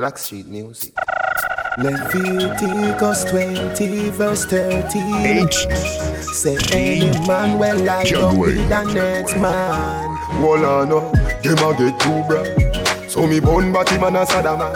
Blackstreet music. Leviticus 20 verse 30 Say any man well like up with the next man. Well I know, them a get too bright So me bone body man a sad man.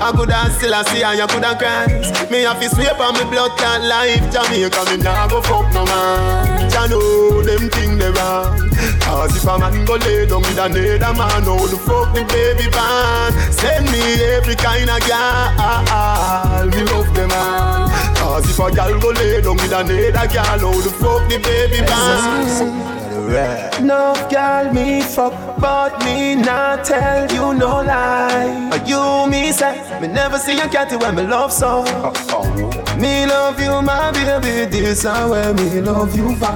I could have still a see and you could have Christ Me have to sweep on me blood clot life Jamaica me nah go fuck no man Ya know them thing they wrong Cause if a man go lay down with another man How the fuck the baby ban Send me every kind of girl Me love them man Cause if a girl go lay down with another girl How the fuck the baby ban No girl me fuck But me not tell you no lie. Or you me say Me never see a cat when me love so. Me love you my baby This is where me love you for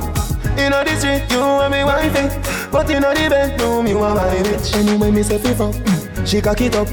You know the street you and me wifey But you know the bedroom you are my bitch Anyway me say fi fuck she cock it up,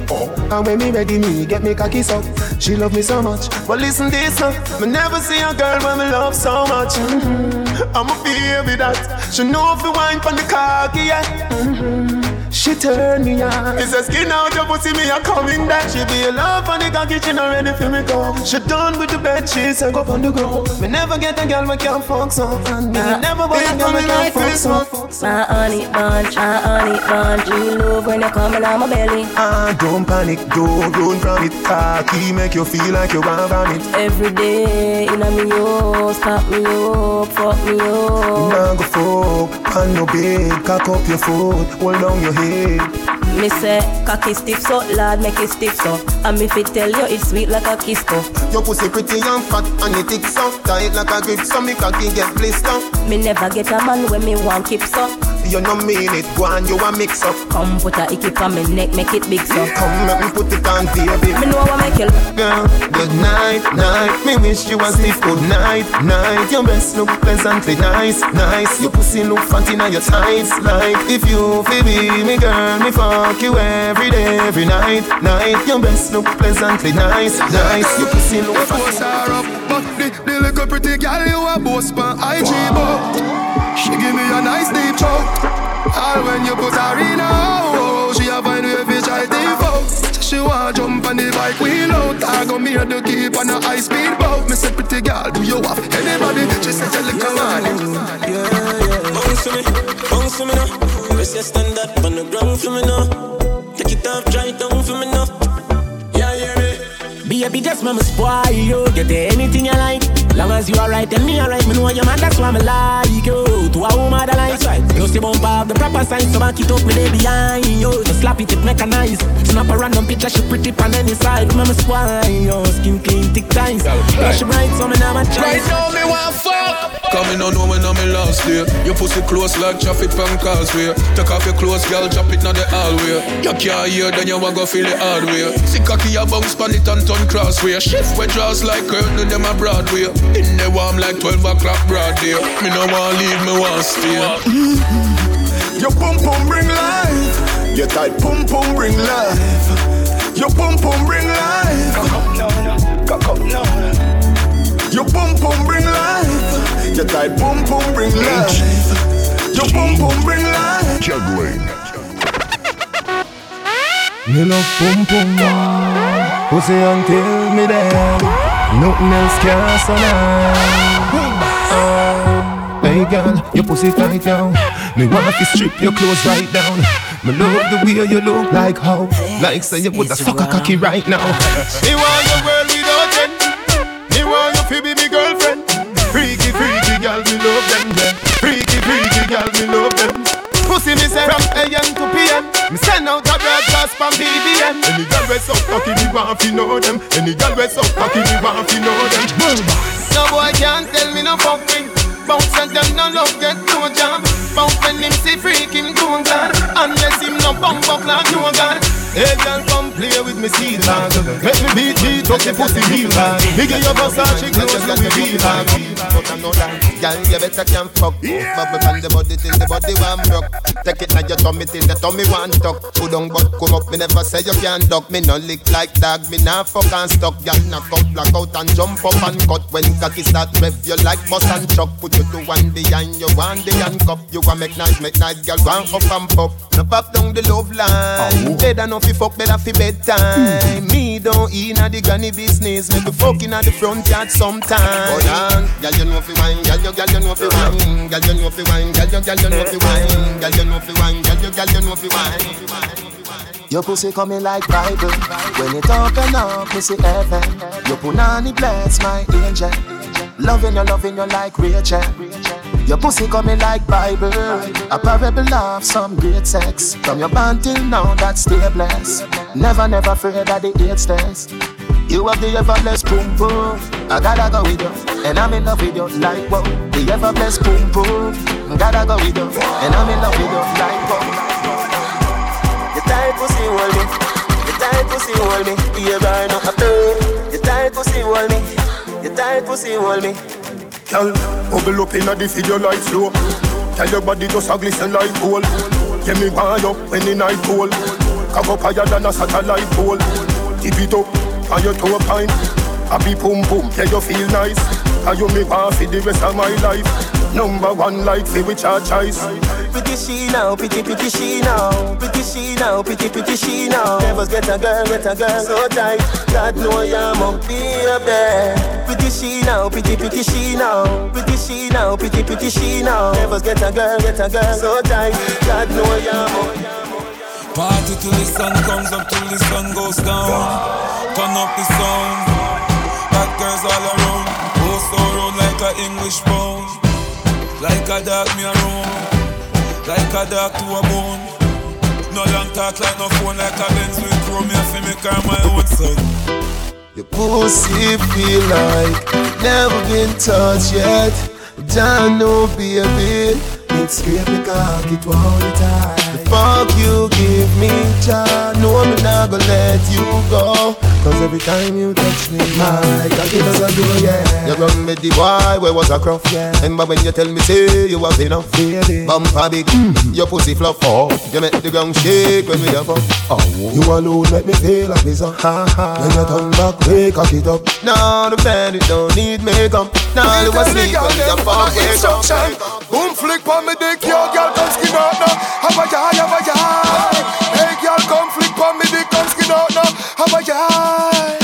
and when me ready, me get me cocky up. She love me so much, but listen this up. Me never see a girl when me love so much. Mm-hmm. I'm a baby that she know if you wine from the cocky, yeah. Mm-hmm. She turn me on. It's a skin out your pussy, me a coming back. She be a love on the cocky, she not ready for me go. She done with the bed sheets and go on the ground. Me never get a girl we can't fuck so. And me never want a girl we can't fuck so. My honey bunch, my honey bunch. You love when you coming on my belly. Ah, don't panic, don't run from it. Cocky make you feel like you want vomit. Every day, in a me house, pop me up, fuck me up. Now go fuck, on no bed, cock up your foot, hold down your head. Me say, cocky stiff so, lad make it stiff so. And me fit tell you it's sweet like a kiss so. Your pussy pretty and fat and it thick so Tight like a grip so me cocky get blister Me never get a man when me want keep so. You no mean it, go and you a mix up. Come put a icky on me neck, make it big so. Come let me put it on baby. Me know what make you Girl, good night, night. Me wish you a stiff good night, night. Your best look pleasantly nice, nice. Your pussy look fat in your tights Like. If you feel be me girl Me fuck you every day, every night, night. Your best look pleasantly nice, nice. Your pussy look The fat posts are up, but the, the little pretty girl you a boss pan IG but She give me a nice deep choke All when you put her in a hole She a find way fi try default She want jump on the bike wheel out I go me to keep on a high speed boat. Me say pretty girl do you have anybody? She said you look man Bounce for me, bounce for me now. Press your stand up on the ground for me now. Take it off, dry it down for me now. Baby, just mama spoil you. Get anything you like. Long as you alright and me alright, me know your man, that's why me like you. To a woman that likes right. Plus you bump up the proper sign, so back it up, me day behind you. Just slap it, it mechanized. Snap a random picture, she pretty on any side. Mama spoil you. Skin clean, thick ties. Flash bright, so me never try. Right now me want fuck Coming on when I'm in last day. Your pussy close like traffic from causeway. Take off your clothes, girl, drop it in the hallway. You can't hear, then you want go feel the hard way. See cocky, you bounce pan it and turn crossway. Shift where draws like curtain, them a Broadway. In the warm like 12 o'clock broad day. Me no want leave, me want stay. Your pum pum bring life Your tight pum pum bring life Your pum pum bring life Cock up now, Your pum pum bring life. Your tight pum pum bring life. Your pum pum bring life. Juggling. Me love pum pum Pussy until me dead. Nothing else can survive Hey girl, your pussy tight down. Me want to strip your clothes right down. Me love the way you look like how. Like say you would a fuck a cocky right now. Me want your world me love them. Yeah. Freaky, freaky girl, me love them. Pussy me say from AM to PM. Me send out a broadcast from BBM. Any girl we so cocky, me want to know them. Any girl we so cocky, me want to know them. No boy can't tell me no fucking. Bounce and them no love get no job. Bounce when him see freak him God. Unless him no bump up like no God. Hey girl, come play with me seal bag. Make me beat beat up the pussy real bad. Me give you Versace clothes you will feel bad. But I know that, girl, you better can fuck. Bubble from the body till the body one broke. Take it now your tummy till the tummy one tuck. Put on but come up, me never say you can't duck. Me no lick like dog, me nah fuck and stuck. Girl, knock up, black out and jump up and cut. When cocky start rev, you like bus and chuck. Put you to one behind you, one the handcuff. You want make nice, make nice, girl, one up and pop. No pop down the love line. Oh. No fi fuck, better fi bed bedtime. Me don't eat at the granny business. Make me fucking at the front yard sometime. Hold on, girl you know fi wine, girl you girl you know fi wine, girl you know fi wine, girl you girl you know fi wine, girl you know fi wine, girl you girl you know fi wine. Your pussy coming like Bible. When it open up, me see heaven. Your punani bless my angel. Loving you, loving you like Rachel. Your pussy coming like Bible. A parable of some great sex. From your band till now, that's stay blessed. Never, never afraid of the eight stairs. You have the ever blessed boom boom. I gotta go with you, and I'm in love with you like wow. The ever blessed boom boom. Gotta go with you, and I'm in love with you like wow. The tight pussy hold me, the tight pussy hold me. You burn up a The tight pussy hold me, the tight pussy hold me. Girl, bubble up inna the video like flow. Tell your body just a glisten like gold. Give me one up when the night cold. Cock up higher than a satellite pole. Tip it up on your toe pine. Happy boom boom, yeah you feel nice. And you me want for the rest of my life. Number one like fi which our choice. Pretty she now, pretty pretty she now, pretty she now, pretty pretty she now. Never get a girl, get a girl so tight. God know I'm up baby. Pretty she now, pretty pretty she now, pretty she now, pretty pretty she now. Never get a girl, get a girl so tight. God know I'm up. Party till the sun comes up, till the sun goes down. Turn up the sound. Bad girls all around. English pound. Like a dog me a roam. Like a dog to a bone. No long talk like no phone, like a Benz with chrome. Me a fi make her my own son. Your pussy feel like never been touched yet. Don't know, baby. It's me cock, it tie. The fuck you give me, child. No, me not gonna let you go. Cause every time you touch me, my cocky doesn't do, yeah. You run me the boy where was a crop. Yeah. Remember when you tell me say you have enough. Baby. Bumper big, your pussy fluff. Oh, you make the ground shake when we have up. Oh, You alone make me feel like this, uh. ha ha. When you turn back, wake cock it up. now the band it don't need makeup. Now you was sleep when you fuck wake up. Boom flick on me dick, yo girl come skin out now. Have a yai, have a yai. Hey girl come flick on me dick, come skin out now. Have a yai.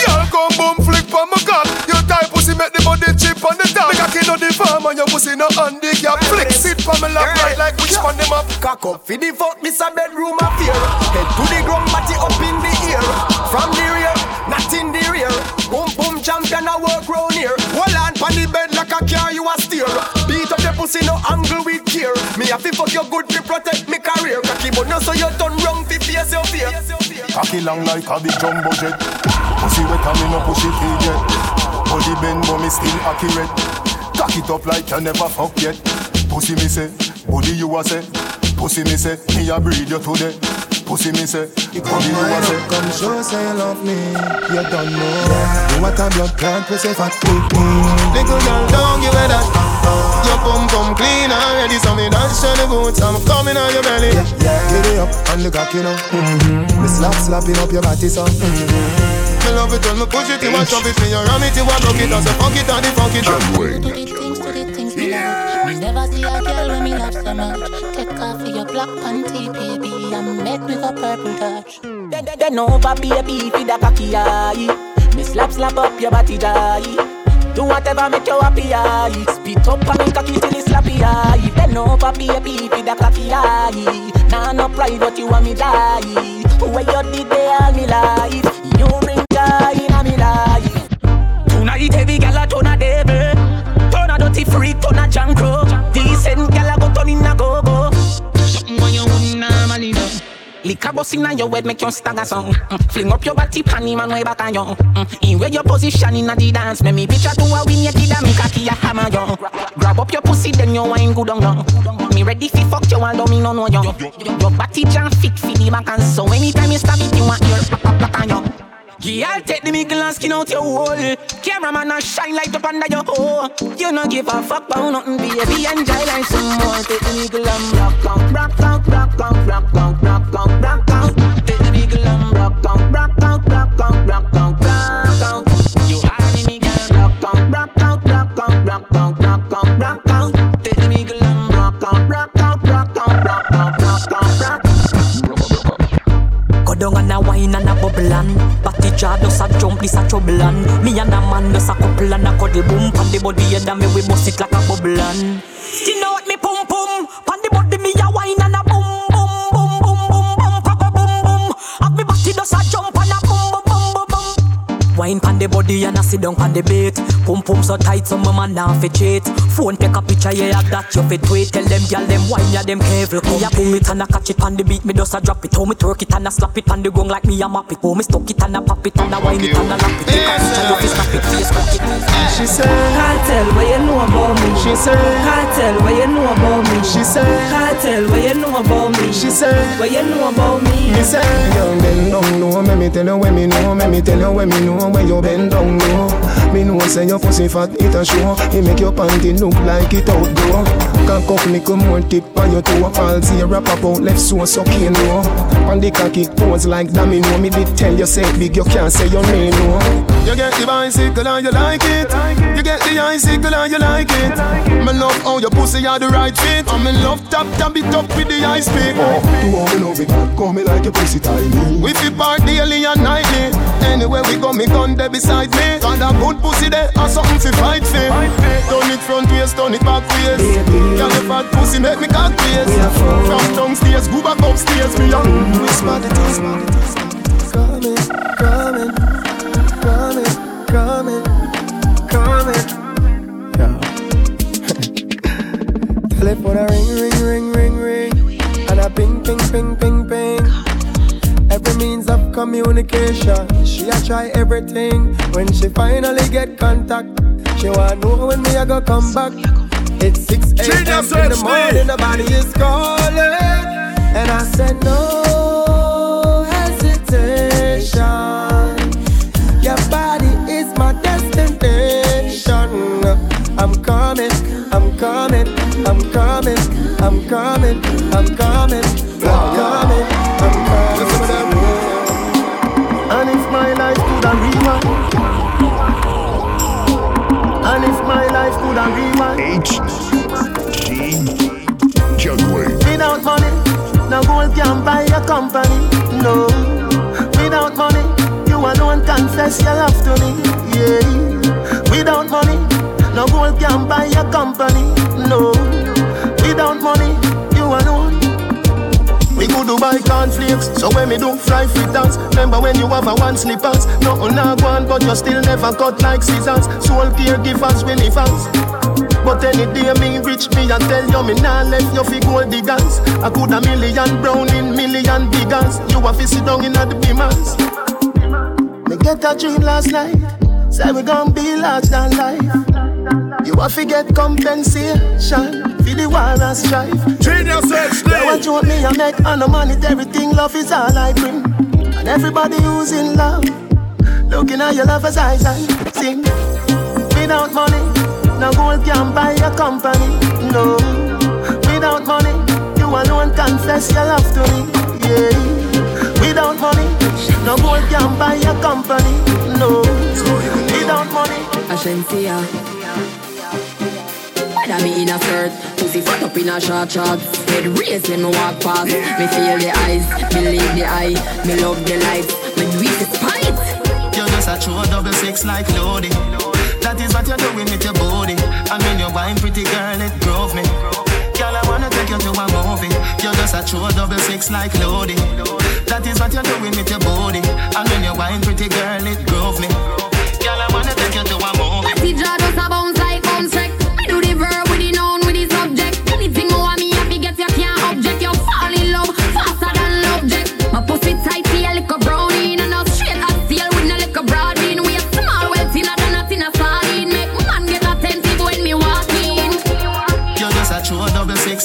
Girl come boom flick on my cock. Your tight pussy make the body chip on the top. Make a kid on the farm and your pussy no handicap. Flick sit on me lap right like which one them up. Cock up for the fuck, miss a bedroom affair. Head to the ground, body up in the air. From the rear, not in the rear. Boom boom champion, I work round here. Hold on pon the bed like a car, you a steer. Beat up the pussy, no angle with care. Me have to fuck your good to protect me Cocky long like a big jumbo jet. Pussy wet and me no push it in yet. Body bend but me still accurate. Cock it up like you never fuck yet. Pussy me say, body you a say. Pussy me say, me a breed you today. Pussy me say, body you a say. Come show say you love me, you don't know. You want a blood clot, pussy fat with me. Little girl, don't give it that. Your bum bum clean already, so me dance on the boots. I'm coming on your belly. Get it up and the cocky now. Mm-hmm. Me slap slapping up your body so. Me love it when me push it, you want shove it, me you ram it, you want broke it, and say fuck it, and the fuck it. Do the things, do the things me love. Me never see a girl when me love so much. Off your black panty, baby, and make me go purple touch. Then, then, then over baby with the cocky eye. Me slap slap up your body jai. Do whatever make you happy eye. Spit up and me cocky till it's slappy eye. Then over baby with the cocky eye. Nah no pride but you want me die. Where you did they all me life. You bring joy in me life. Tonight every bust inna your head make you stagger song. Mm. Fling up your body, panty man way back on you. Mm. In where your position inna the dance, make me picture to a win your kid and me cocky a hammer you. Grab up your pussy, then you wine good on you. Me ready fi fuck you, although me no know you. Your body jam fit fi the back and so anytime you stab it, you want your back back on you. Yeah, take the middle and skin out your hole. Cameraman a shine light up under your hole. You no give a fuck about nothing, baby. Enjoy life some more. Take the middle and rock out, rock out, rock out, rock out, rock out, rock out. Take the middle and rock out, rock out, rock out, rock out, rock out. You are the middle, rock out, rock out, rock out, rock out, down and a wine and bubble and Batty jar does a jump, this a trouble and Me and a man does a couple and a cuddle boom Pan the body and me we bust it like a bubble and You know what me Wine pan the body and a sit down pan the bait Pum pum so tight so my man now fi cheat Phone take a picture, yeah, that you fit tweet. Tell them, girl, them wine, yeah, them careful. Me a pull it and I catch it on the beat, me just a drop it. How me twerk it and I slap it on the gong like me a map it. How me stuck it and I pop it and I wine it and I lap it. Take a picture, you fi snap it, face crack it. She said, Cartel, what you know about me? She said, Cartel, what you know about me? She said, Cartel, what you know about me? She said, what you know about me? Me say, young bend down low, me me tell you when me know, me me tell you when me know, when you bend down low. Me know say your pussy fat, it a show. It make your panty look like it out outdoor. Cock up, little more tip on your toe. All zero pop out, left so sucking no. On the cocky pose like domino. Me no, me did tell you say big, you can't say your name no. You get the bicycle and you like it. You get the icicle and you like it. Me love how your pussy are the right fit. I'm in love tap tap it up with the ice pick. Oh, to all me love it, call me like your pussy tiny. We fi part daily and nightly. Anywhere we go, me gun there beside me. Got a good pussy there, or something to fight for. Turn it front waist, turn it back waist. Girl, your fat pussy make me cock waist. From downstairs, go back upstairs. Me young, whisper the things. Coming, coming, coming, coming, coming. Yeah. Telephone a ring, ring, ring, ring, ring, and a ping, ping, ping, ping, ping. Every means of communication, she a try everything. When she finally get contact, she want know when me a go come back. It's 6 a.m. in the morning, nobody is calling. And I said, no hesitation. Your body is my destination. I'm coming, I'm coming, I'm coming, I'm coming, I'm coming, I'm coming, I'm coming. If my life could have rewind, and if my life could have rewind. H G Juggling. Without money, no gold can buy a company. No, without money, you alone confess your love to me. Yeah, without money, no gold can buy a company. No, without money, you alone. Go to buy cornflakes, so when me do fry fritters Remember when you have a one slippers. Nothing not one, but you still never cut like scissors. Soul caregivers, we live us but any day me reach me and tell you me nah left you fi gold diggers. I could a million brown in million biggers You a fi sit down in the beamers. Me get a dream last night. Say we gon' be large than life. You a fi get compensation For the war and strife. Genius Now what you want me I make and no money everything love is all I bring. And everybody who's in love. Looking at your lover's eyes and sing. Without money no gold can buy a company, no. Without money, you alone confess your love to me, yeah. Without money, no gold can buy a company, no. Without money, Ashensia. Whether me in a skirt, pussy fucked up in a short shorts. Head raised when me walk past. Me feel the eyes, believe the eye. Me love the lights, me do it despite. You're just a true double six like Lodi. That is what you're doing with your body. And when you're wine, pretty girl, it drove me. Girl, I wanna take you to a movie. You're just a true double six like Lodi. That is what you're doing with your body. And when you're wine, pretty girl, it drove me. Girl, I wanna take you to a movie. Pretty jaw just a bounce like bounce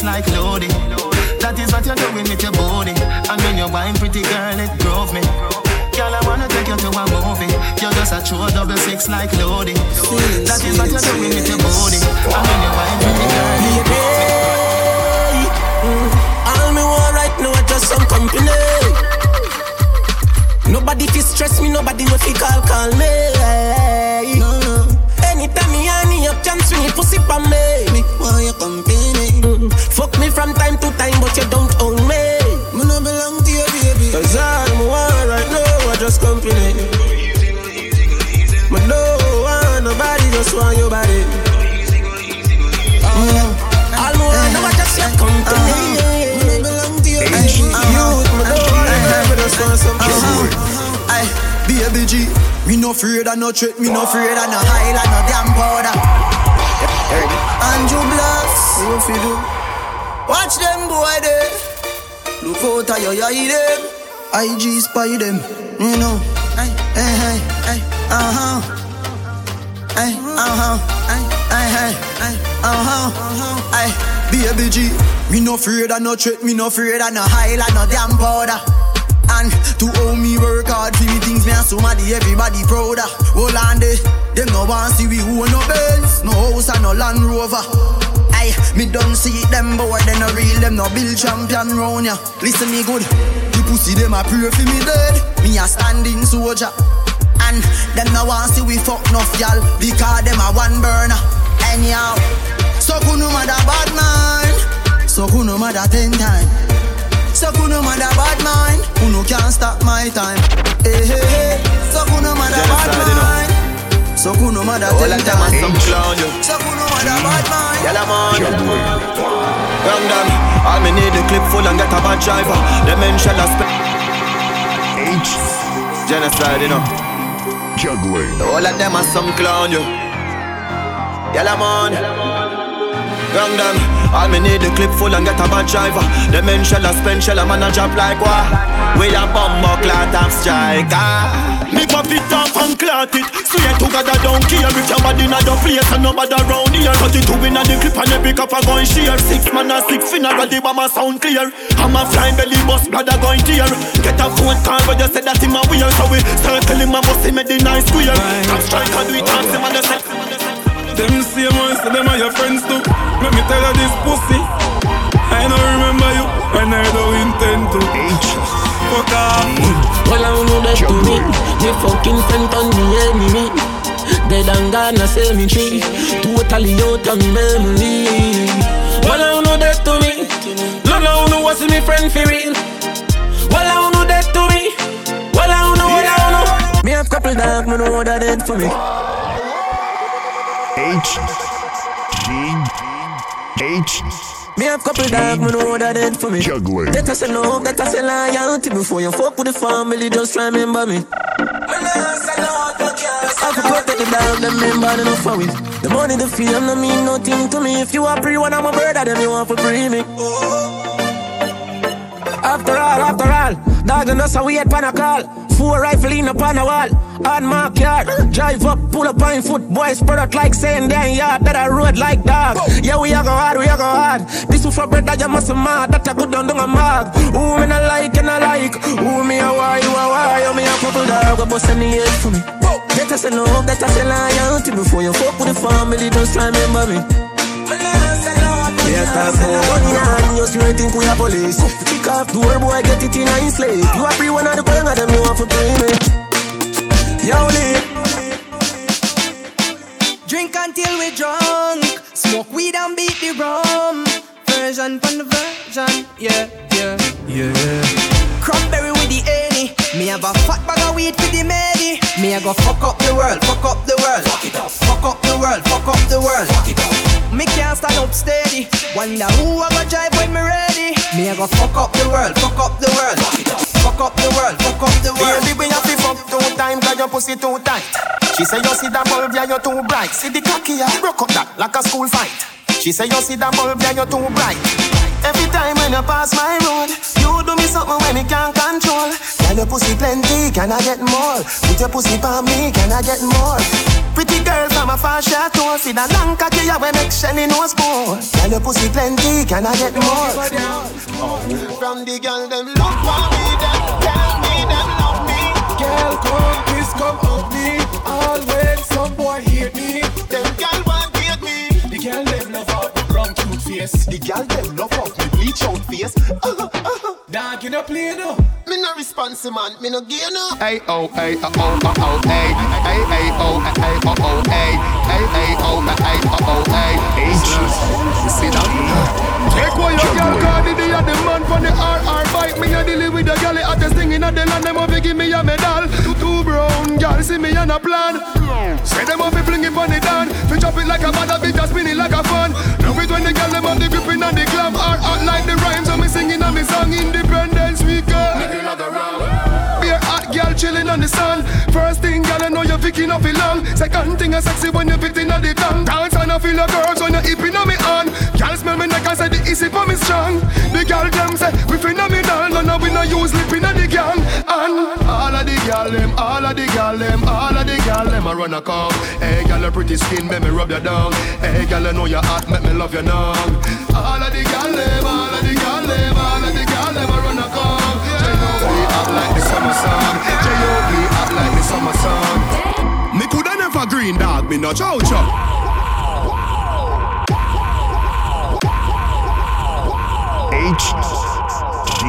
double six like Lodi. That is what you're doing with your body. And when you're wine, pretty girl, it drove me. Girl, I wanna take you to a movie. You're just a true double six like Lodi. That is what you're doing with your body. And when you're wine, pretty girl, it drove me. All me want right now is just some company. Nobody fi stress me, nobody no fi call call me. No, no. Anytime me honey up, chance swing it pussy pa me. Me want your company. Fuck me from time to time, but you don't own me. Me no belong to you, baby. Cause all me want right now is just company. But no one, nobody just want your body. Uh, all more, I know I just your company. Uh, belong to you. Youth, my dog, I just want some uh-huh. Aye, baby G, me no afraid of no threat, me no afraid of no highlight, no damn powder. Andrew Blacks, what you do? Watch them boy there. Look out of your eye them. IG spy them, you know. Hey, hey, hey, hey, uh huh. Hey, uh huh. Hey, hey, hey, uh huh. Hey, baby G, me no afraid of no threat, me no afraid of no highlight, no damn powder. And to owe me work hard for me things me and somebody everybody prouder. Hold on there, them no want see we who no Benz, no house and no Land Rover. Aye, me don't see them boy, they no real, them no build champion round ya. Listen me good, the pussy them a pray for me dead. Me a standing soldier. And them no want see we fuck enough y'all because them a one burner. Anyhow, so kuno mother bad man, so kuno mother ten time. So who kuno mother bad mind, kuno can't stop my time. Hey hey hey, so who kuno mother bad mind. So kuno mother ten time. So kuno mother bad mind. Yalla man. Young them, all me need a clip full and get a bad driver. The men shall spend. H. Genocide, you know. Juggling. All of them are some clown, you. Yalla man. Young them, all me need a clip full and get a bad driver. The men shall spend shell a man a drop like what? We a bumbo clot and striker. Me pop it off and clot it. Swear to God I don't care If your body not the place and nobody around here. Cut it two in the clip and every cup a going share Six man a six funeral the bomb a sound clear. I'm a flying belly bus brother going tear. Get a phone call but you said that him a weird So we circle him a bus him a the nice square. Top strike and do it dance him and the set Them same ones, so them are your friends too. Let me tell you this pussy. I don't remember you and I don't intend to. Fuck off. Well I know that to me Me fucking friend on the enemy. Dead and gone a cemetery Totally out of memory. Well I know that to me None of you was me friend for real? Well I know that to me Well I know, well I know. Me have couple dog, me know what that dead for me H. G. H. Me have couple dog, me know that dead for me. Juggling. That I say love, that I say loyalty. Before you fuck with the family, just remember me. I can protect the dog, them remember enough for it. The money, the fame, no mean nothing to me. If you are free, one I'm a brother, then you want to free me. After all, after all, dog and us a wait pan a call. Four rifle in upon a wall. On my yard, drive up, pull up on foot, boys spread out like saying damn yard that I road like dog. Yeah, we are go hard, we are go hard. This is for bread that you must mad, that I good down down a mark. Who me not like and I like, who me a why, you a why, you me a couple dog, we bust any head for me. That I say love, that I say loyalty before you fuck with the family, just remember me. Yes, I'm one hand, you still think we are police. Kick off door, boy, get it in a slave. You are free one of the gang of them, you want to pay me. Yo, Lee. Drink until we drunk, smoke weed and beat the rum. Version from the version, yeah, yeah, yeah. Cranberry with the any. Me have a fat bag of weed for the many. Me I go fuck up the world, fuck up the world, fuck it up, fuck up the world, fuck up the world, fuck it up. Me can't stand up steady. Wonder who I go drive when me ready. Me I go fuck up the world, fuck up the world, fuck it up, fuck up the world, fuck up the world. Baby, we have to fuck two times cause your pussy too tight. She say you see that bulb, yeah, you're too bright. See the cocky, yeah, broke up that like a school fight. She say you see that bulb, yeah, you're too bright. Every time when you pass my road, you do me something when me can't control. Girl, your pussy plenty, can I get more? Put your pussy for me, can I get more? Pretty girl from a far tour, see that long cocky, yeah, we make Shelly nose pour. Girl, your pussy plenty, can I get more? From the girl, them look for me, them tell me, them love me. Girl, come, please come up brown cute face. The girl them love out me bleach out face. Uh, uh, Dog, you no play no. Me no response man, me no gain no. Hey oh hey oh oh oh oh hey hey hey oh hey oh oh hey hey hey oh hey oh oh hey. H. Sit down. Take away your girl, cause the of the man from the RR bike. Me a deal with the girl at the thing in the land. Them want to give me a medal. Two, two brown girls see me on a plan. Say them want to fling it on the down. To chop it like a bad bitch, just spin it like a fun. Love it when the girl them have the gripping and the glam. RR like the rhymes, so me singing on me song Independence Weekend. Beer hot girl chilling on the sun. First thing, girl, I know you're picking up it long. Second thing, I sexy when you're fitting on the tongue. Dance and I feel a girls when you're hipping on me on. Girl smell me neck I said the easy for me strong. The girl them say we phenomenal, no no we no use lipping on the gang. And all of the girl them, all of the girl them, all of the girl them I run a come. Hey girl, your pretty skin, make me rub you down. Hey girl, I know you're hot, make me love you now. All of the girl them, all of the girl them, all of the girl them I run a come. J.O.B. hot like the summer sun. J.O.B. hot like the summer sun. Me coulda never green dog, me no chow chow. H. G.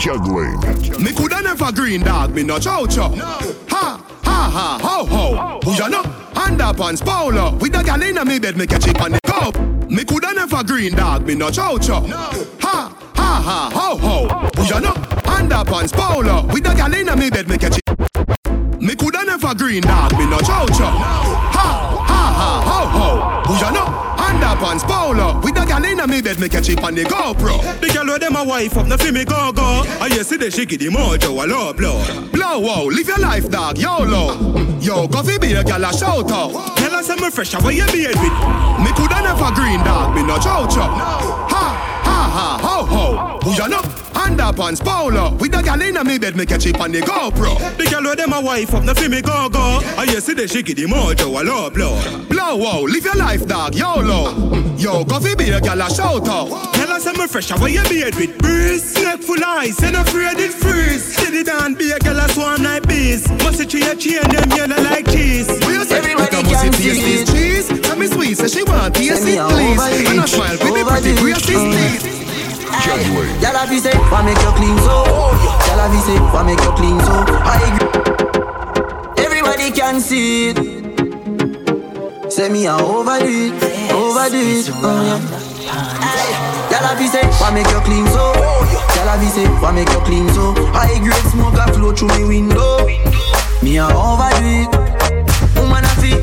Juggling. Me coulda never green dog, me no chow chow. Ha ha ha ho ho. Who ya know? Hand up on polo. With the gal inna me bed, me catch it on the cup. Me coulda never green dog, me no chow chow. Ha ha ha ho ho. Who ya know? Hand up on polo. With the gal inna me bed, me catch it. Me coulda never green dog, me no chow chow. Ha On polo. With the gal inna me bed, me catch it on the GoPro. The girl where them a wife up, no fi me go go. I hear see the she give the mojo a low blow. Blow wow, live your life, dog, YOLO. Yo, go fi be a gal a shout out. Tell us I'm fresh, how you beard with? Me coulda never green dog, me no chow chow. Ha ha ha ho ho. Who ya know? Hand up on polo. With the gal inna me bed, me catch it on the GoPro. The girl where them a wife up, no fi me go go. I hear see the she give the mojo a low blow. Blow wow, live your life, dog, YOLO. Yo, go fi be a gal a shout out. Tell us I'm fresh, how you beard with? Breeze, neck full ice, and afraid it freeze. Steady down, be a girl a swarm like bees. Must it your chain, them yellow like cheese. Everybody can see this cheese. Tell me sweet, say she want taste it, please. And I smile with the pretty braces, please. Juggling. Y'all have say, why make you clean so? Y'all have say, why make you clean so? I. Everybody can see it. Say me I overdo it, overdo it, oh yeah. Y'all have say, why make you clean so? Y'all have say, why make you clean so? High grade smoke a flow through me window. Me I overdo it.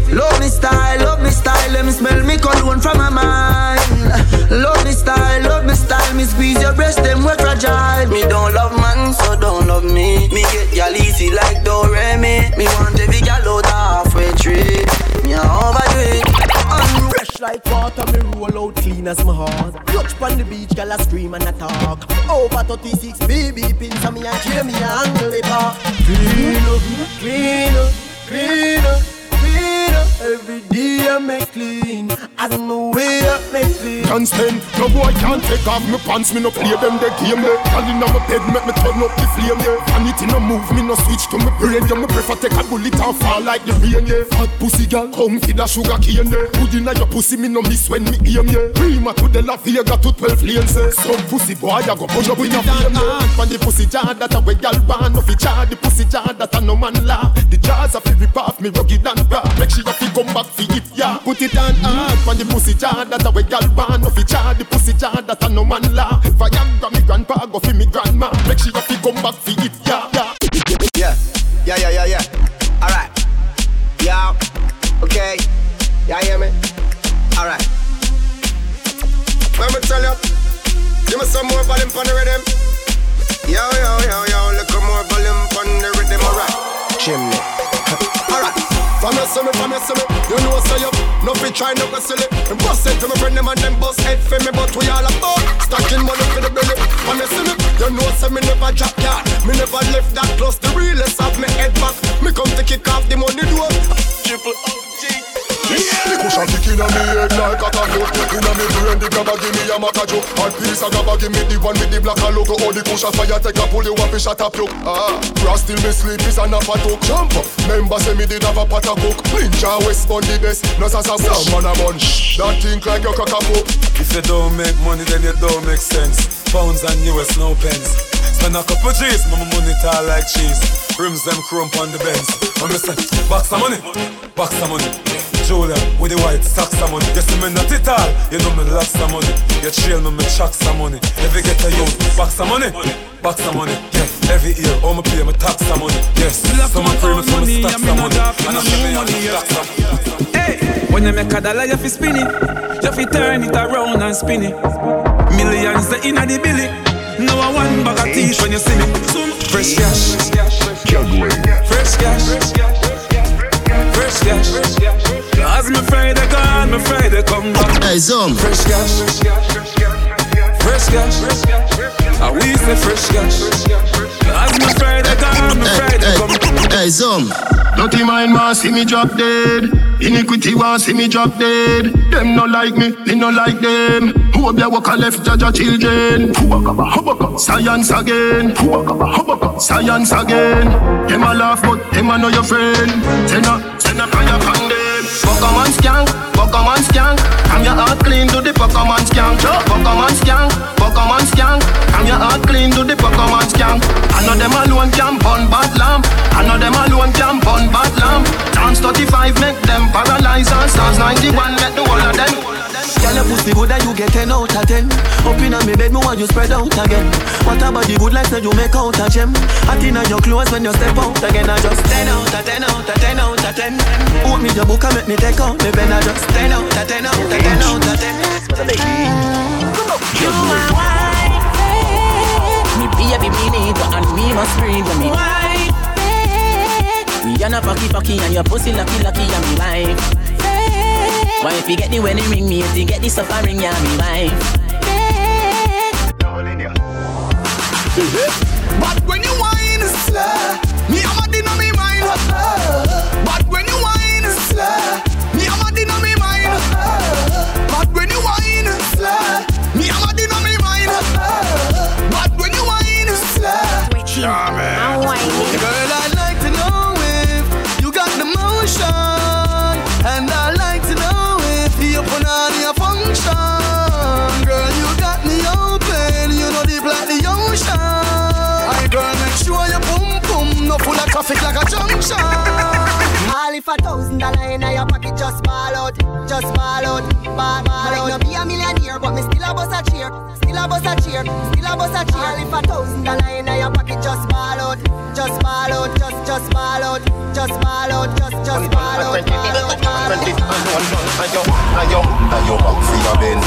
Woman I feel love me style, love me style. Let me smell me cologne from my mind. Love me style, love me style. Me squeeze your breast, them we fragile. Me don't love man, so don't love me. Me get y'all easy like Doremi. Me want every gal out halfway tree. Me a overdo it. I'm Fresh like water, me roll out clean as my heart. Touch on the beach, gal I scream and I talk. Over 36 BB pins on me and cheer me and angle it up, clean up, clean up, clean up. Every day I make clean. As on the way I make clean. Can't stand, no boy can't take off my pants, me no play them the game there. Girl inna my bed, make me turn up the flame there. And it no move, me no switch to my brain. Yeah, me prefer take a bullet and fall like the rain yeah. Fat pussy girl, come feed a sugar cane there. Good inna your pussy, me no miss when me aim yeah. Prima to the La Vega to 12 lanes yeah. Some pussy boy, I go push up in a flame yeah. From the pussy jar that a way gal ban, no fi jar the pussy jar that a no man laugh. The jars a fi rip off me rugged and raw. Make sure you fi come back fi it yeah. Put it on hard from the pussy jar that a way ban, no fi jar the pussy jar that a no man laugh. Viagra me grandpa go fi me grandma. Make sure you fi come back fi it yeah. yeah. Yeah, yeah, yeah, yeah, yeah. Alright. Yeah. Okay. Yeah, hear me? Alright. Let me tell you. Give me some more volume on the rhythm. Yo, yo, yo, yo. Little more volume on the rhythm. Alright. Chimney. Alright. See me, see me, you know say up. No fi try no go silly. And bust it to my friend them and them bust head for me, but we all about stacking money for the belly. See me, you know say me never drop yard. Me never left that close. The realest of me head back. Inna me head like a tattoo. Inna me brain the grabber give me a macajo Hard piece a grabber give me the one with the black and logo. All the cushion fire take a pull you up fish a tap you Ah, cross till me sleep is an apple talk Jump up, member say me did have a pot of cook Ninja West on the best, no sasa bush man a bunch That think like your cock a poke. If you don't make money, then you don't make sense. Pounds and US, no pence. Spend a couple G's, my money tall like cheese. Rims them chrome on the Benz. I'm say, box of money, box of money. Julia with the white socks of money. You see me not it all, you know me lots of money. You trail me, me chucks some money. Every get a youth, box of money, box of money. Yeah, every year, all me pay me tax some money. Yes, some pay me for me stacks some money. And I'm me money, stacks some money. Hey, when you make a dollar, you fi spin it. You fi turn it around and spin it. Millions the inna the billy. Now I one bag of teeth when you see me. Fresh cash, Juggling. fresh cash, fresh cash. As me Friday gone, me Friday come back. Hey, Zoom. Fresh cash, fresh cash. I we say fresh cash. As me Friday gone, me Friday come back. Hey, Zoom. Dirty mind want see me drop dead. Iniquity want see me drop dead. Them no like me, me no like them. Who up there walk a left judge a children? Hubakaba, hubaka, science again. Hubakaba, hubaka, science again. Them a laugh but them a know your friend. Send a, send a fire from them. Pokemon skank, Pokemon skank. Come your heart clean to the Pokemon skank. Pokemon skank, Pokemon skank. Come your heart clean to the Pokemon skank. I know them alone can burn bad lamp. I know them alone can burn bad lamp. Dance 35 make them paralyze and stars 91 let the whole of them. Girl, your pussy good and you get 10 out of 10 Up in me bed, me want you spread out again. What about the good life that you make out a gem. Hot in your clothes when you step out again. I just 10 out of 10 out of 10 out of 10 Open me your book and make me take out Me pen. I just 10 out of 10 out of 10 out of 10 You my wife, me baby, me need you and me must breathe me. Wife. You're not fucky fucky and your pussy lucky lucky and me wife. Why if you get the wedding ring, me if you get the suffering, yeah me wife. But when you whine slow, if a thousand dollar in your pocket, just ball out, just ball out, ball, ball out. Might not be a millionaire, but me still a bust a cheer, still a bust a cheer, still a bust a cheer. All if a thousand dollar in your pocket, just ball out, just ball out, just just ball out, just ball out, just just ball out, out, ball out. Ayo, ayo, ayo back for your bend,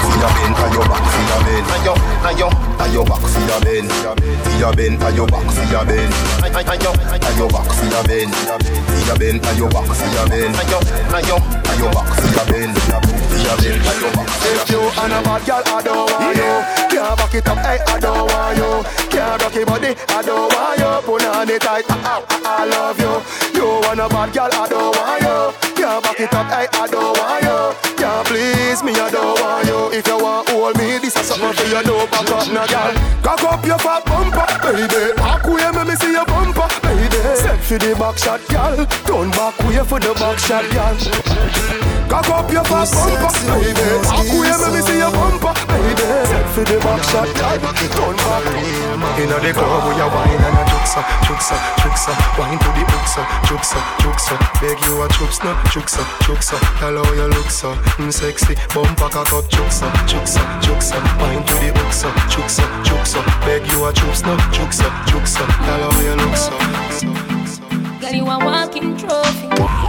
for your back for your bend. Ayo, ayo, ayo back for your bend, for your bend, ayo back for your bend. Ayo, ayo back for your bend, for your bend, ayo back for your bend. Ayo, ayo back for your bend, for your bend, back for your If you and a bad girl, I don't want you. Can't back it up, hey, I don't want you. Can't rock your body, I don't want you. Put on it tight, I, I, I love you. You want a bad girl, I don't want you. Can't back it up, I don't want you. Can't please me, I don't want you. If you want hold me, this is something for you. Don't back up, no girl. Cock up your fat bumper, baby. Back way, me me see your bumper, baby. Set for the back shot, girl. Turn back way for the back shot, girl. Cock up your fat bumper, baby. Back way, me me see your bumper, baby. Set for the back shot, girl. Turn back. Inna the club, we a wine and a juksa, juksa, juksa. Wine to the juksa, juksa, juksa. Beg you a juksa, juksa, juksa. Tell how you look so, mm, sexy. Bumper cock up, juksa, juksa, juksa. Wine to the juksa, juksa, juksa. Beg you a juksa, juksa, juksa. Tell how you look so. Girl, you a walking trophy.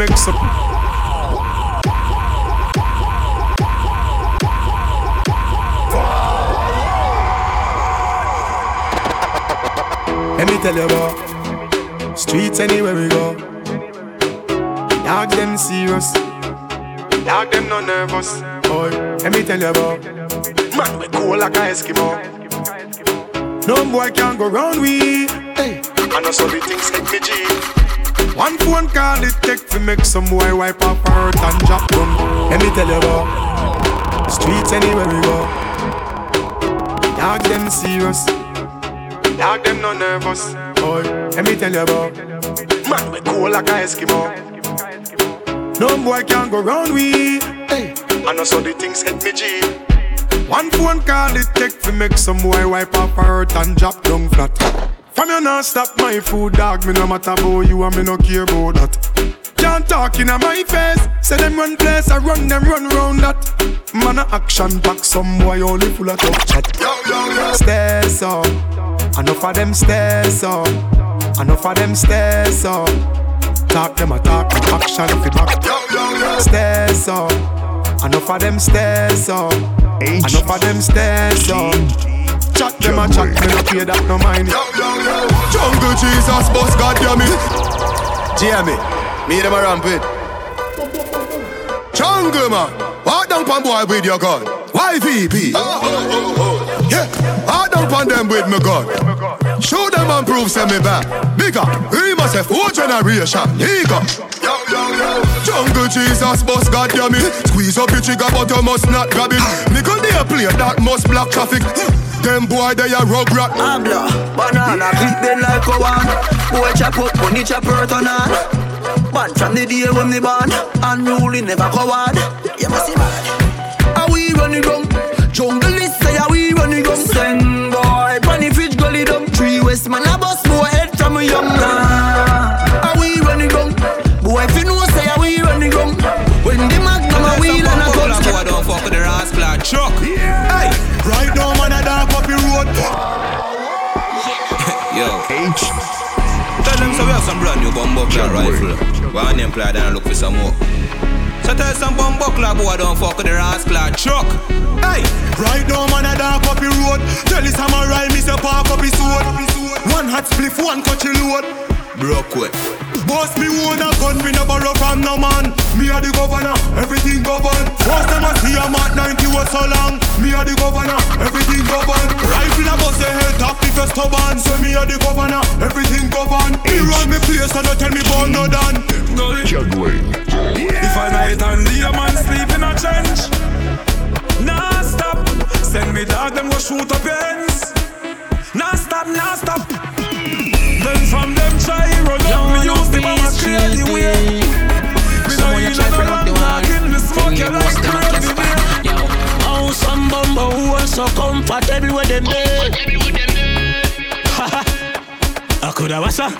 Mix up. Let me tell you about streets anywhere we go. Dog them serious, dog them no nervous. Boy, let me tell you about man we cool like a Eskimo. No boy can go round we. Hey, I know so the things hit me G. One phone call it take to make some boy wipe up hurt and drop down. Let me tell you about streets anywhere we go. Dog them serious. Dog them no nervous. Boy, let me tell you about Man, we cool like a Eskimo. No boy can go round we. Hey, I know so the things hit me G. One phone call it take to make some boy wipe up hurt and drop down flat. Not stop my food, dog. Me no matter about you and me no care about that. Can't talk in my face. Say them run place, I run them run round that. Man a action back, some boy only full of talk chat. Stairs up, enough of them stairs up, enough of them stairs up. Talk them a talk, action it back. Stairs up, enough of them stairs up, enough of them stairs up. Chat them a chat, me no pay that no mind. Jungle Jesus, boss, goddamn it. Jamie, me them a rampant. Jungle man, walk down pan boy with your gun. YVP. oh, oh, oh, Yeah, walk down pan them with me gun. Show them and prove send me back. Bigger, we must have four generation. Nigga. Jungle Jesus, boss, goddamn it. Squeeze up your trigger, but you must not grab it. Nickel they play that must block traffic. Them boy they a rug rat. Abla, banana, clip them like a one. Boy chop up, money chop hurt on her. Bad from the day when me born, unruly never coward. You must see bad. Are we running down? Jungle is say are we running down? Send boy, bunny fridge gully down. Three west man a bust boy head from a young nah. Are we running down? Boy if you know say are we running down? When the magnum a wheel and a gun Boy, don't fuck with the rascal truck. Hey, H. Tell them so we have some brand new bomb rifle. One name play and look for some more. So tell some bomb buckler boy don't fuck with the rascal truck. Hey, right now man a dark up the road. Tell his samurai me say park up his sword. One hot spliff, one cut your load. Broke way. Boss me own a gun, me no borrow from no man. Me a the governor, everything govern. First them a see a Mac 90 was so long. Me a the governor, everything govern. Rifle a bust the head if you stubborn. So me a the governor, everything govern. He run me place and don't tell me born no done. Juggling. If I night and the man sleep in a trench. Nah stop. Send me dog them go shoot up ends. Nah stop, nah stop. Then from them try run up me use the bomb straight the way. Me no in no long talking, me smoke your like crazy Yo, how some bumbo who are so comfortable with them day. I coulda what's up?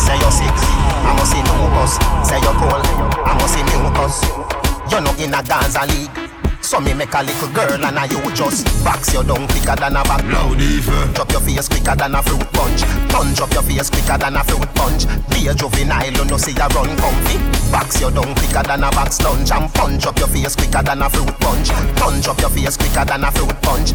Say you're sick, I must see mucus. Say you're cold, I must see mucus. You're not in a Gaza league. So me make a little girl and I you just box your down quicker than a back Loud even. Drop your face quicker than a fruit punch. Punch up your face quicker than a fruit punch. Be a juvenile, you know see ya run comfy. Box your down quicker than a box lunch And punch. Up your face quicker than a fruit punch. Punch up your face quicker than a fruit punch.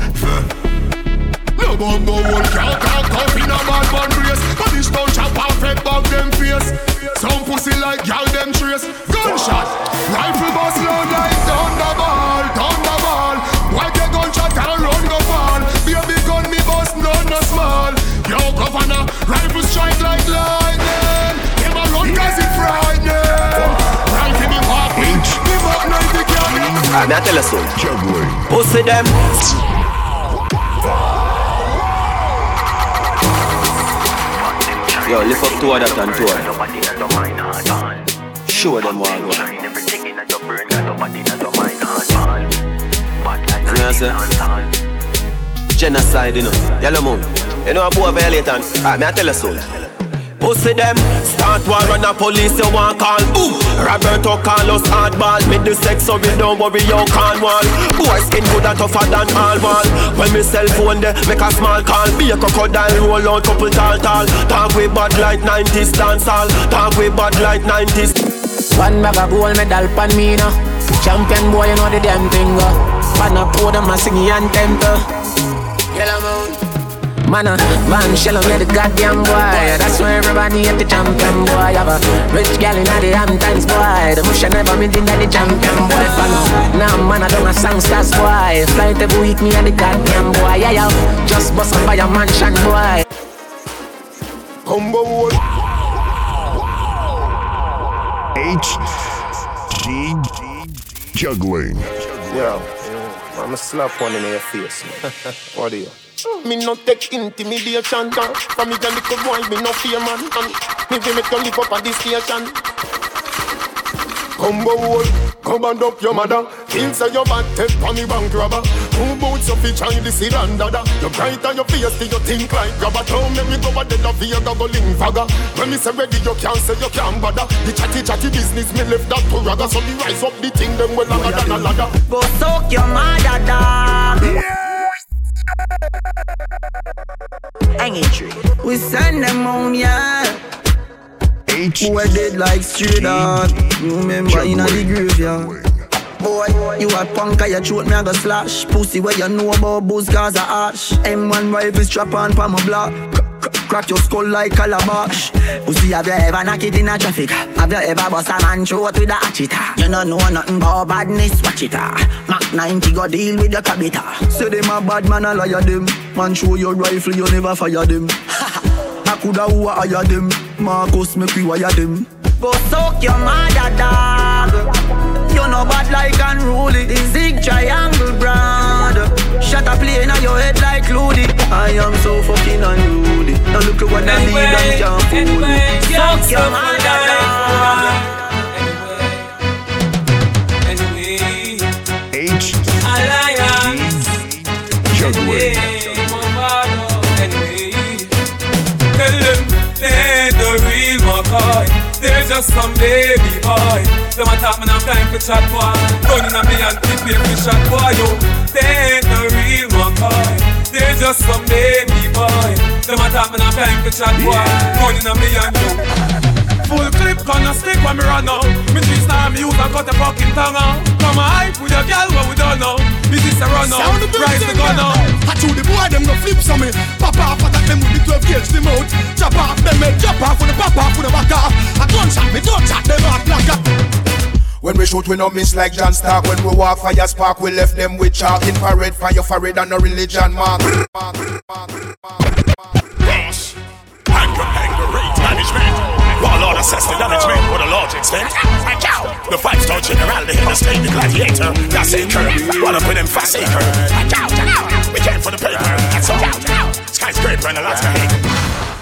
No bomb no one can't talk up in a bad man brace But this don't chop perfect bug them face Some pussy like y'all them trace. Gunshot. Rifle bust loud like thunderball Thunderball. Why the gunshot and run go fall? Baby gun me bust none no small. Yo governor Rifle strike like lightning. Them a run cause it frightening. Right in the walk Me buck 90 can Ah, me a tell you something. Pussy them. Yo, lift up two of that and two of. Show them what I want. Nobody that your mind on You know what I'm Genocide, you know. Yellow moon. You know a boy violate and Alright, me I tell you so Pussy them, start war on the police, you want call. Boom, Roberto Carlos hardball. Me the sex so we don't worry, you can't wall Boy skin good and tougher than all wall When me cell phone there, make a small call. Be a crocodile, roll out couple tall tall. Talk with bad like 90s dance hall. Talk with bad like 90s One bag of gold medal pan me now Champion boy, you know the damn thing uh. Pan a podium, I sing and temper. Yellow moon Man, uh, man, shell me the goddamn boy. That's why everybody at the champion boy. Have a rich gal in the Hamptons boy. The bush I never meet in the champion boy. Fan. Now, man, I don't a songsters boy. Flight every week, me and the goddamn boy. Yeah, yeah. Just bust up by a mansion boy. Combo wall. H G juggling. Yeah, I'ma slap one in your face, man. what do you? Me no take intimidation uh. From me a little boy, me no fear man and Me will make you live up at the station. Combo wall, come and up your mother. Kill say your bad take for me bank robber. Who boots your feature in the sedan dada You bright on your face till you think like grabber. Don't make me go a dead of your goggling fagger When me say ready you can't say you can't bother. The chatty chatty business me left that to ragga So me rise up the thing them well longer than a ladder. Go soak your mother dog. Yeah. Hanging tree. We send them home, yeah. H. Who are dead like straight dog. You remember in the graveyard. Boy, you a punk, I throat me I go slash Pussy where you know about booze cause I ash M1 rifle strap on pa my block Crack your skull like calabash Pussy have you ever knock it in a traffic? Have you ever bust a man throat with a hatchet You don't know nothing about badness, watch it ah. Mac 90 go deal with your cabita Say them a bad man, I liar them. Man show your rifle, you never fire them. I coulda who hire them? Marcus make we wire them. Go soak your mother dog. You know bad like unruly. The zig triangle brand. Shut up plane on your head like Ludy. I am so unruly. Now look at what I need and can't fool me. Fuck your mother. Anyway, H Alliance Juggling. Tell them they the real McCoy. They're just some baby boy. Them attack me, no time for chat boy. Running on me and keep me for shot boy. Yo, they ain't the real one boy. They're just some baby boy. Them attack me, no time for chat boy. Running on me and yo. Full clip gonna stick when me run out. Me three star me use and cut the fucking tongue out. Come on, hype with your girl, what we don't know. This is a run out. Rise the gun out. I chew the boy, them no flip some me. Pop off, attack them with the 12 gauge the mouth. Chop off them head, chop off with the pop off with the back off. A gunshot, me don't shot them off like a. When we shoot, we no miss like John Stark. When we walk fire spark, we left them with chalk. Infrared fire, for and no religion mark. Boss, anger, anger, rate management. Warlord assess the damagement with a large extent. The five star general, the head of state, the gladiator, that's acre. What up with them fast acre. We came for the paper, that's all. Skyscraper and a lot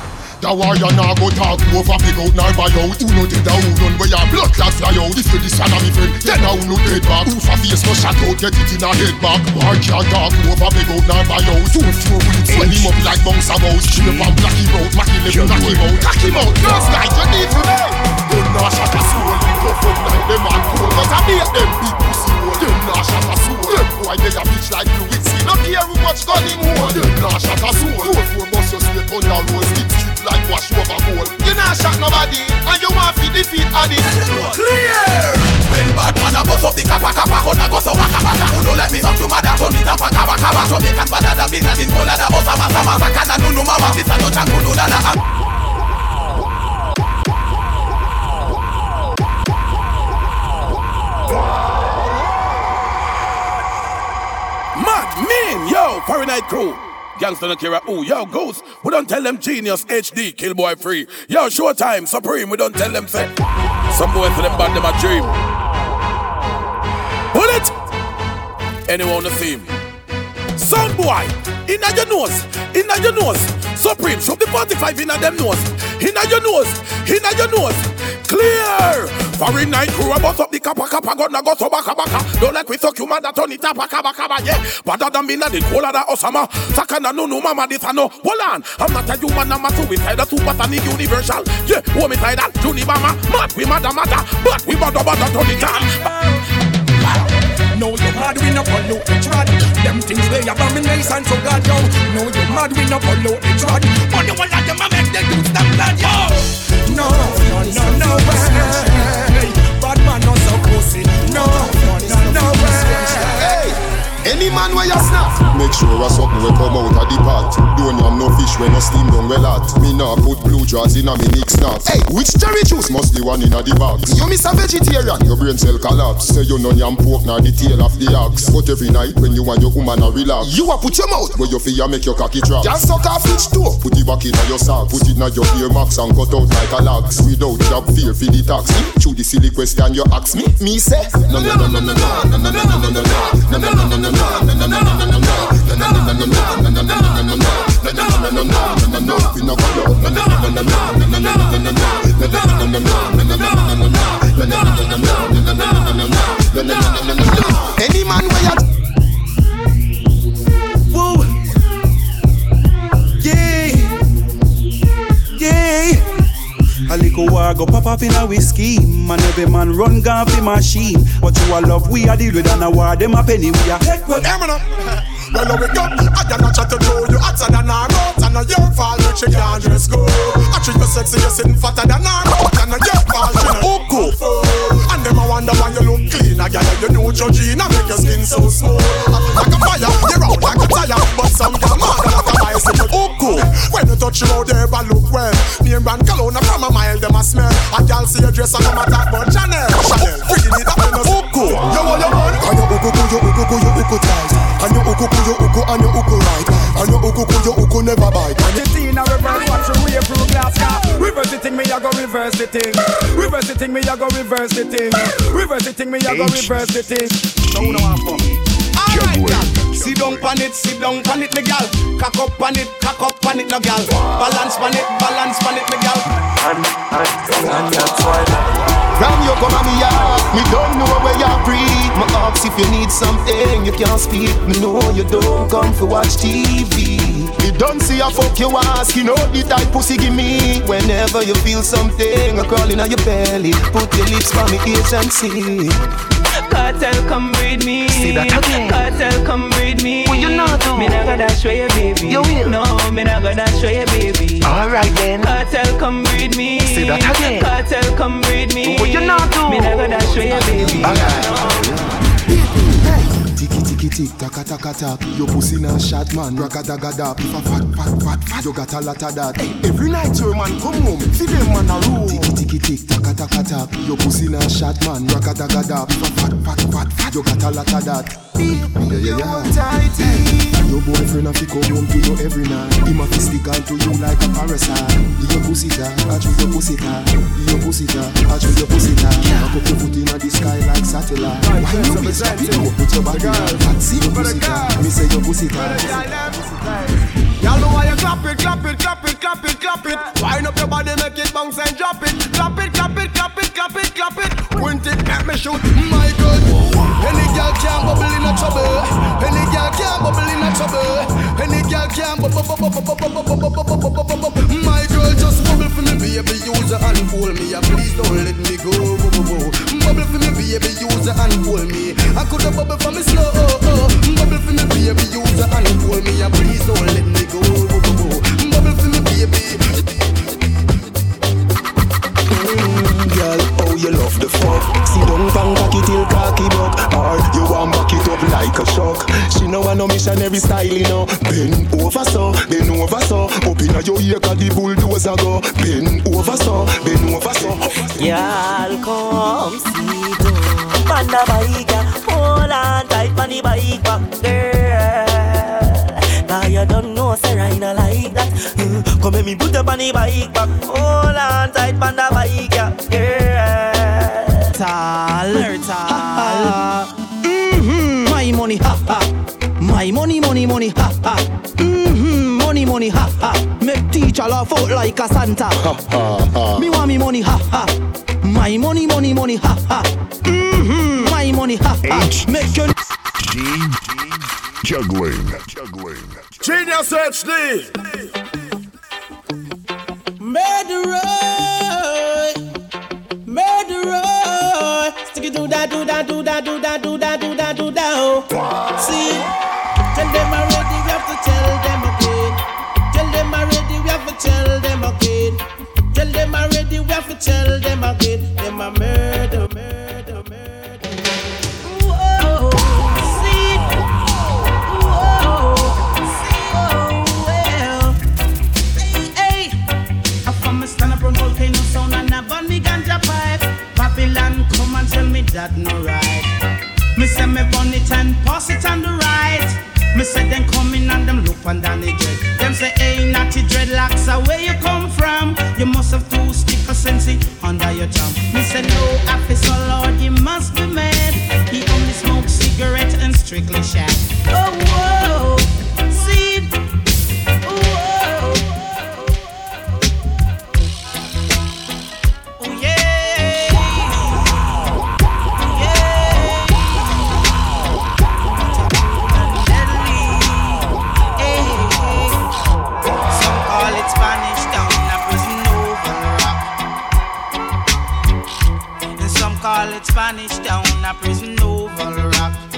The warrior now go talk? Over pick out nor buy out. Who know the down run where your blood clot fly out? If you this one me friend, then how no dead back. Who for face no shot out, get it in a head back. War can't talk? Over pick out nor buy out. Two four bullets swell him up like bounce a mouse Shape and black him out, mack him left, knock him out. Knock him out, first night you need to know. Them not shot a soul, tough up like them and cold But I beat them big pussy hole Them not shot a soul, them boy they a bitch like fluid See, no care who much gun him. Hold Them not shot a soul, two four bust your straight on your road like wash over gold. You not shot nobody, and you want to defeat Addy. Clear! When bad man a bust up the kappa kappa, gonna go so waka waka. Who don't let me talk to mother, so me tap a kaba kaba. So me can bada da bin and in cola da bossa masa masa. Kana nunu mama, this a no changu no da da. Mad mean, yo, Fahrenheit crew. Gangsta no care who. Yo, Ghost, we don't tell them genius HD, kill boy free. Yo, Showtime, Supreme, we don't tell them say. Some boy for them band them a dream. Pull it! Anyone the theme? Sound boy, inna your nose, inna your nose. Supreme, shove the 45 inna them nose. Inna your nose, inna your nose. Clear! Foreign night crew, I up the kappa kappa, I go so baka baka. Don't like we suck you, man, that turn it up, baka baka, yeah. Better than Bin Laden, colder than Osama. Sakana, no, no, mama, this I know. Hold on, I'm not a human, I'm a suicide, supersonic universal. Yeah, homicidal, Junibama, mad, we mad, matter, but we bad, bad, turn it on. No, you mad, we no follow the trad. Them things they abomination to God, yo. No, you mad, we no follow the trad. But the one that them a make the dudes them glad, yo. No, no, no, no way. Bad man not so pussy. No, no, no, way. Any man where you snap Make sure a something will come out of the pot Don't no fish when no steam down well hot Me nah put blue jaws in a me Nick snacks Hey, which cherry juice? Must the one in a the box You miss a vegetarian Your brain cell collapse Say you no yam pork nor the tail of the ox But every night when you and your woman a relax You a put your mouth Where you feel make your cocky drop Just suck off each toe Put it back in your sock Put it in your ear max and cut out like a lax Without job fear for the tax Through the silly question you ask me Me say No no no no no no no no no no no no no no no no no no no no any you. A a machine. But you a love we a deal with and a war them a penny we a Take well, up well, we go. I got not chat to you our mouth, and a your fault which you can't just go. I treat you sexy, you're sitting fatter than our mouth, and a your fault you know. Uku. And them a wonder why you look clean. I got you know your gene, I make your skin so smooth. Like a fire, you're out like a tire, but some girl mad like a bicycle. Uku. When you touch you out there, but look well. Name brand cologne from a mile, them a smell. A girl see your dress and come attack, but Chanel, Chanel, freaking it up in a Uku. You want your man? And your uku, you uku, you uku tight. And your uku, you uku, and your uku right. And your uku, your uku never bite. And you see in a reverse, watch your way through glass car. Reverse the thing, me I go reverse the thing. Reverse the thing, me I go reverse the thing. Reverse the thing, me I go reverse the thing. So no one for me. Alright, gal. Sit down pan it, sit down pan it, me gal. Cock up pan it, cock up pan it, no gal. Balance pan it, balance pan it, me gal. And, and, and that's why. Ram you come on me yard Me don't know where you breathe My ask if you need something You can't speak. Me know you don't come for watch TV Me don't see a fuck you ask. You know the type pussy give me. Whenever you feel something A crawling on your belly. Put your lips on me ears and see Kartel, come breed me. See that again. Kartel, come breed me. What you not do? Me not gonna show you, baby. You will. No, me not gonna show you, baby. Alright then Kartel, come breed me. See that again. Kartel, come breed me. What you not do? Me not gonna show you, baby. Tiki tiki tick, taka taka tak. Your pussy na shot man, ragada gada. If a fat fat fat fat, you got a lot of that. Hey, every night your man come home, see them man a roll. Tiki tiki tick, taka taka tak. Your pussy na shot man, ragada gada. If a fat fat fat fat, you got a lot of that. Yeah yeah yeah. Hey, your boyfriend a fi come home to you every night. Him a fi stick on to you like a parasite. Your pussy ta, I treat your pussy ta. Your pussy ta, I treat your pussy ta. Cock up your foot inna the sky like satellite. Why you be stop it? Put your body on. See your pussy ta. Me say your pussy ta. Y'all know why you clap it, clap it, clap it, clap it, clap it. Wind up your body, make it bounce and drop it. Clap it, clap it, clap it, clap it, clap it. Point it, make me shoot. My God, any girl can bubble in a trouble. Any girl can bubble in a trouble. Any girl can bubble. My girl just bubble for me, baby. Use her hand, pull me. Please don't let me go. Bubble for me, baby. Use her hand, pull me. I coulda bubble for me slow. Bubble for me, baby. Use her hand, pull me. Please don't let me go. Bubble for me, baby. Girl you love the fuck? See down bang cocky till cocky buck Or you want back it up like a shock She know want no missionary style, you know. Bend over so, bend over so Up inna your ear cause the bulldozer go. Bend over so, bend over so Y'all come see down On the bike, hold on tight on the bike back, girl Cause you don't know, say I not like that Mm, Come let me put up on the bike back Hold on tight on the bike, yeah, girl Tall, tall. Mm-hmm. My money, ha ha. My money, money, money, ha ha. Mm-hmm. Money, money, ha ha. Make teacher laugh out like a Santa. Ha ha ha. Me want me money, ha ha. My My money, money, money, ha ha. Mm-hmm. My money, ha ha. H- Make you. G juggling. Juggling. Genius HD. Murderer, murderer. Stick it do that, do that, do that, do that, do that, do that, do that. Oh. See, tell them already, we have to tell them again. Tell them already, we have to tell them again. Tell them already, we have to tell them again. Them a murder, and that no right. Me say me burn it and pass it on the right. Me say them come in and them look on the dread. Them say hey natty dreadlocks, uh, where you come from? You must have two stick of sensei under your thumb. Me say no officer lord, you must be mad. He only smokes cigarette and strictly shag. Oh whoa, call it Spanish down a prison oval rock.